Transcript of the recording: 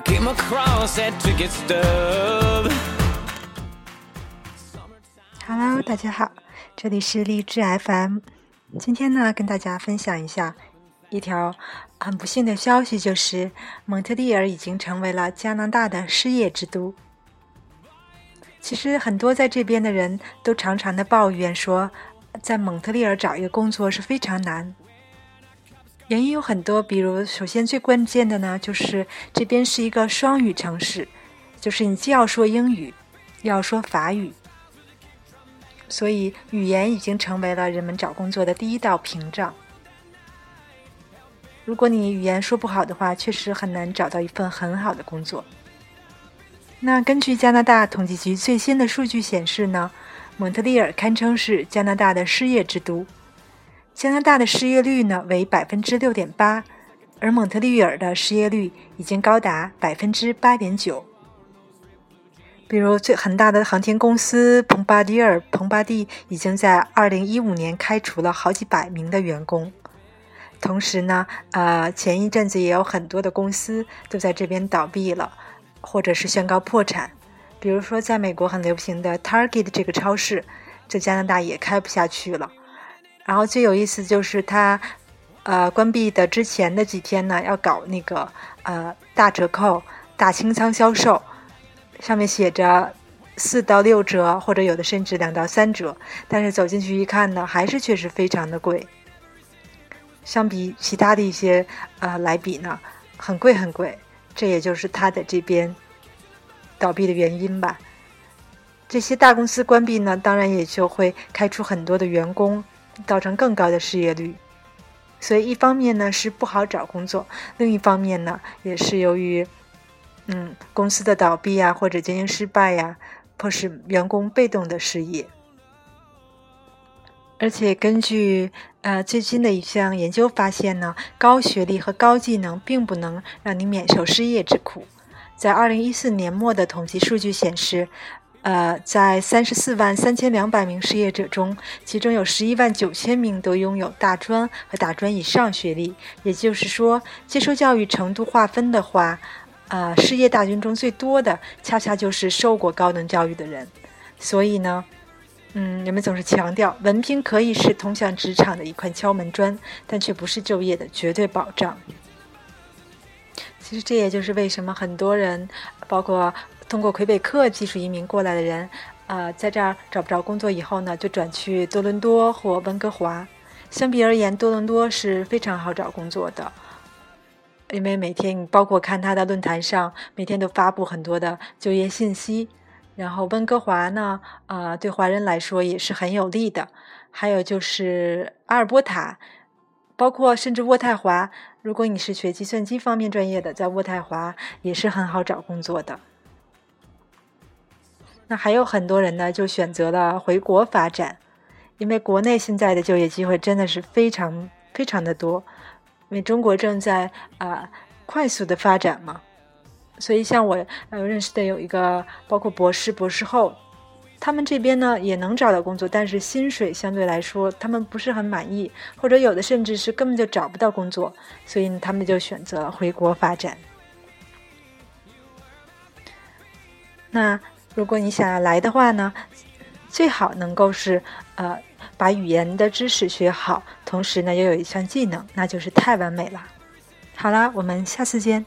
I came across that ticket stub. Hello，大家好，这里是荔枝 FM。今天呢，跟大家分享一下一条很不幸的消息，就是蒙特利尔已经成为了加拿大的失业之都。其实很多在这边的人都常常的抱怨说，在蒙特利尔找一个工作是非常难。原因有很多，比如首先最关键的呢，就是这边是一个双语城市，就是你既要说英语，又要说法语，所以语言已经成为了人们找工作的第一道屏障。如果你语言说不好的话，确实很难找到一份很好的工作。那根据加拿大统计局最新的数据显示呢，蒙特利尔堪称是加拿大的失业之都。加拿大的失业率呢为百分之六点八，而蒙特利尔的失业率已经高达百分之八点九。比如最很大的航天公司蓬巴迪尔蓬巴蒂已经在二零一五年开除了好几百名的员工。同时呢，呃，前一阵子也有很多的公司都在这边倒闭了。或者是宣告破产，比如说在美国很流行的 Target 这个超市，在加拿大也开不下去了。然后最有意思就是它，呃，关闭的之前的几天呢，要搞那个呃大折扣、大清仓销售，上面写着四到六折，或者有的甚至两到三折。但是走进去一看呢，还是确实非常的贵。相比其他的一些呃来比呢，很贵很贵。这也就是他的这边倒闭的原因吧。这些大公司关闭呢，当然也就会开出很多的员工，造成更高的失业率。所以一方面呢是不好找工作，另一方面呢也是由于，嗯，公司的倒闭呀或者经营失败呀，迫使员工被动的失业。而且根据呃最新的一项研究发现呢，高学历和高技能并不能让你免受失业之苦。在二零一四年末的统计数据显示，呃，在三十四万三千两百名失业者中，其中有十一万九千名都拥有大专和大专以上学历。也就是说，接受教育程度划分的话，呃，失业大军中最多的恰恰就是受过高等教育的人。所以呢。嗯，人们总是强调文凭可以是通向职场的一块敲门砖，但却不是就业的绝对保障。其实这也就是为什么很多人，包括通过魁北克技术移民过来的人，呃，在这儿找不着工作以后呢，就转去多伦多或温哥华。相比而言，多伦多是非常好找工作的，因为每天你包括看他的论坛上，每天都发布很多的就业信息。然后温哥华呢，呃，对华人来说也是很有利的。还有就是阿尔伯塔，包括甚至渥太华，如果你是学计算机方面专业的，在渥太华也是很好找工作的。那还有很多人呢，就选择了回国发展，因为国内现在的就业机会真的是非常非常的多，因为中国正在啊快速的发展嘛。所以，像我呃认识的有一个，包括博士、博士后，他们这边呢也能找到工作，但是薪水相对来说他们不是很满意，或者有的甚至是根本就找不到工作，所以他们就选择回国发展。那如果你想要来的话呢，最好能够是呃把语言的知识学好，同时呢又有一项技能，那就是太完美了。好啦，我们下次见。